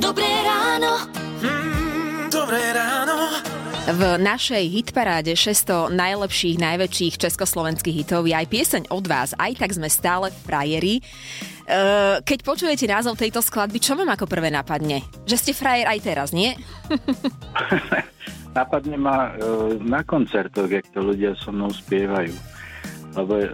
Dobré ráno. Mm, dobré ráno. V našej hitparáde 600 najlepších, najväčších československých hitov je aj pieseň od vás, aj tak sme stále frajeri. Uh, keď počujete názov tejto skladby, čo vám ako prvé napadne? Že ste frajer aj teraz, nie? Napadne ma e, na koncertoch, jak to ľudia so mnou spievajú. Lebo e,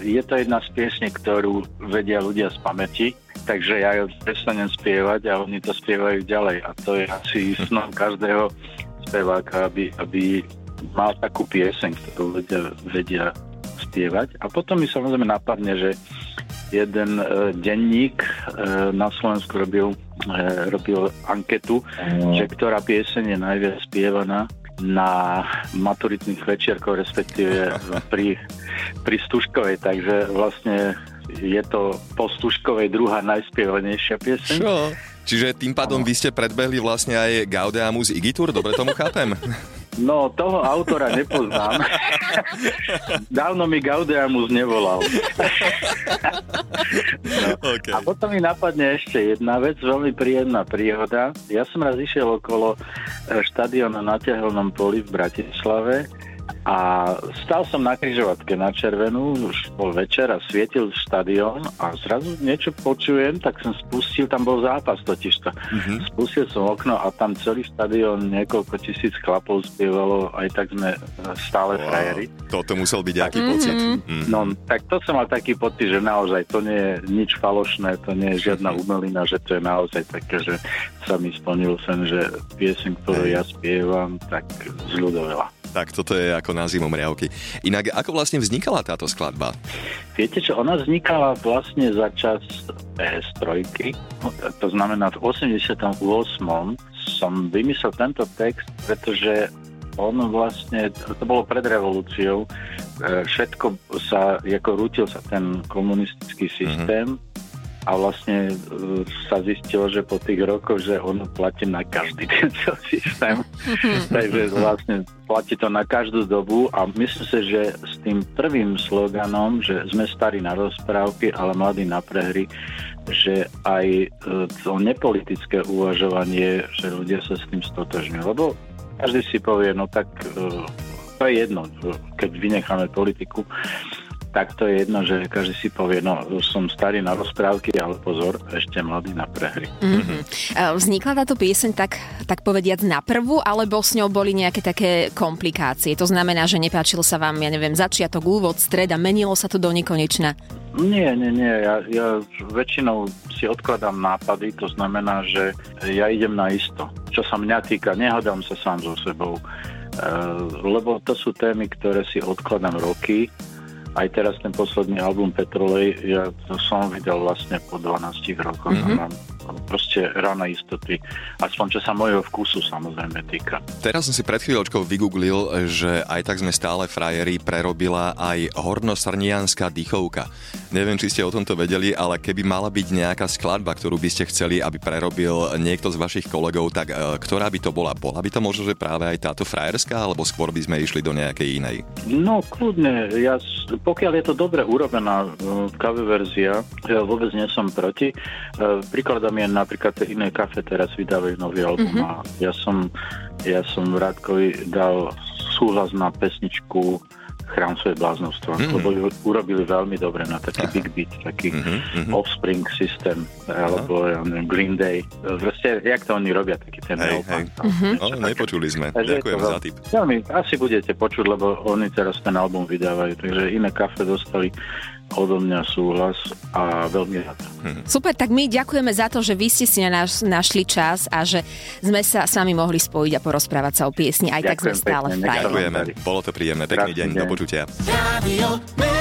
je to jedna z piesní, ktorú vedia ľudia z pamäti, takže ja ju prestanem spievať a oni to spievajú ďalej. A to je asi snom každého speváka, aby, aby mal takú pieseň, ktorú ľudia vedia spievať. A potom mi samozrejme napadne, že jeden e, denník e, na Slovensku robil, e, robil anketu, že ktorá pieseň je najviac spievaná na maturitných večierkoch, respektíve pri, pri Stužkovej, takže vlastne je to po Stužkovej druhá najspievanejšia pieseň. Čo? Čiže tým pádom vy ste predbehli vlastne aj Gaudeamus Igitur, dobre tomu chápem? No, toho autora nepoznám. Dávno mi Gaudeamus nevolal. Okay. A potom mi napadne ešte jedna vec, veľmi príjemná príhoda. Ja som raz išiel okolo e, štadiona na Tehelnom poli v Bratislave a stal som na kryžovatke na červenú, už bol večer a svietil štadión a zrazu niečo počujem, tak som spustil, tam bol zápas totižto. Mm-hmm. Spustil som okno a tam celý štadión, niekoľko tisíc chlapov spievalo, aj tak sme e, stále wow. frajeri. Toto musel byť aký pocit. Mm-hmm. No, tak to som mal taký pocit, že naozaj to nie je nič falošné, to nie je žiadna umelina, že to je naozaj také, že sa mi splnil sen, že piesem, ktorú ja spievam, tak zľudovela. Tak toto je ako názvom riavky. Inak, ako vlastne vznikala táto skladba? Viete čo, ona vznikala vlastne za čas PS3, to znamená v 88. som vymyslel tento text, pretože on vlastne, to bolo pred revolúciou, všetko sa, ako rútil sa ten komunistický systém, mm-hmm a vlastne e, sa zistilo, že po tých rokoch, že on platí na každý ten systém. Takže vlastne platí to na každú dobu a myslím si, že s tým prvým sloganom, že sme starí na rozprávky, ale mladí na prehry, že aj e, to nepolitické uvažovanie, že ľudia sa s tým stotožňujú. Lebo každý si povie, no tak e, to je jedno, keď vynecháme politiku, tak to je jedno, že každý si povie, no som starý na rozprávky, ale pozor, ešte mladý na prehry. Mm-hmm. Vznikla táto pieseň tak, tak povediac na prvú, alebo s ňou boli nejaké také komplikácie? To znamená, že nepáčil sa vám, ja neviem, začiatok, úvod, stred a menilo sa to do nekonečna? Nie, nie, nie. Ja, ja väčšinou si odkladám nápady, to znamená, že ja idem na isto. Čo sa mňa týka, nehodám sa sám so sebou. Uh, lebo to sú témy, ktoré si odkladám roky aj teraz ten posledný album Petrolej, ja to som videl vlastne po 12 rokoch mm-hmm. a mám proste rána istoty, aspoň čo sa mojho vkusu samozrejme týka. Teraz som si pred chvíľočkou vygooglil, že aj tak sme stále frajeri prerobila aj hornosrnianská dýchovka. Neviem, či ste o tomto vedeli, ale keby mala byť nejaká skladba, ktorú by ste chceli, aby prerobil niekto z vašich kolegov, tak e, ktorá by to bola? Bola by to možno, že práve aj táto frajerská, alebo skôr by sme išli do nejakej inej? No kľudne, ja pokiaľ je to dobre urobená uh, cover verzia, ja vôbec nie som proti. Uh, príkladom je napríklad iné kafe teraz vydávajú nový album mm-hmm. a ja som, ja som Rádkovi dal súhlas na pesničku chrám svoje bláznostva, mm-hmm. lebo ju urobili veľmi dobre na taký Aha. big beat, taký mm-hmm. offspring systém, alebo ja neviem, Green Day. Proste, jak to oni robia, taký ten hej, hej. Mm-hmm. No, nepočuli sme. Takže Ďakujem za tip. Veľmi, asi budete počuť, lebo oni teraz ten album vydávajú, takže iné kafe dostali odo mňa súhlas a veľmi rád. Hm. Super, tak my ďakujeme za to, že vy ste si na nás našli čas a že sme sa s vami mohli spojiť a porozprávať sa o piesni. Aj Ďakujem tak sme stále Ďakujeme, bolo to príjemné. Pekný deň, do počutia. Radio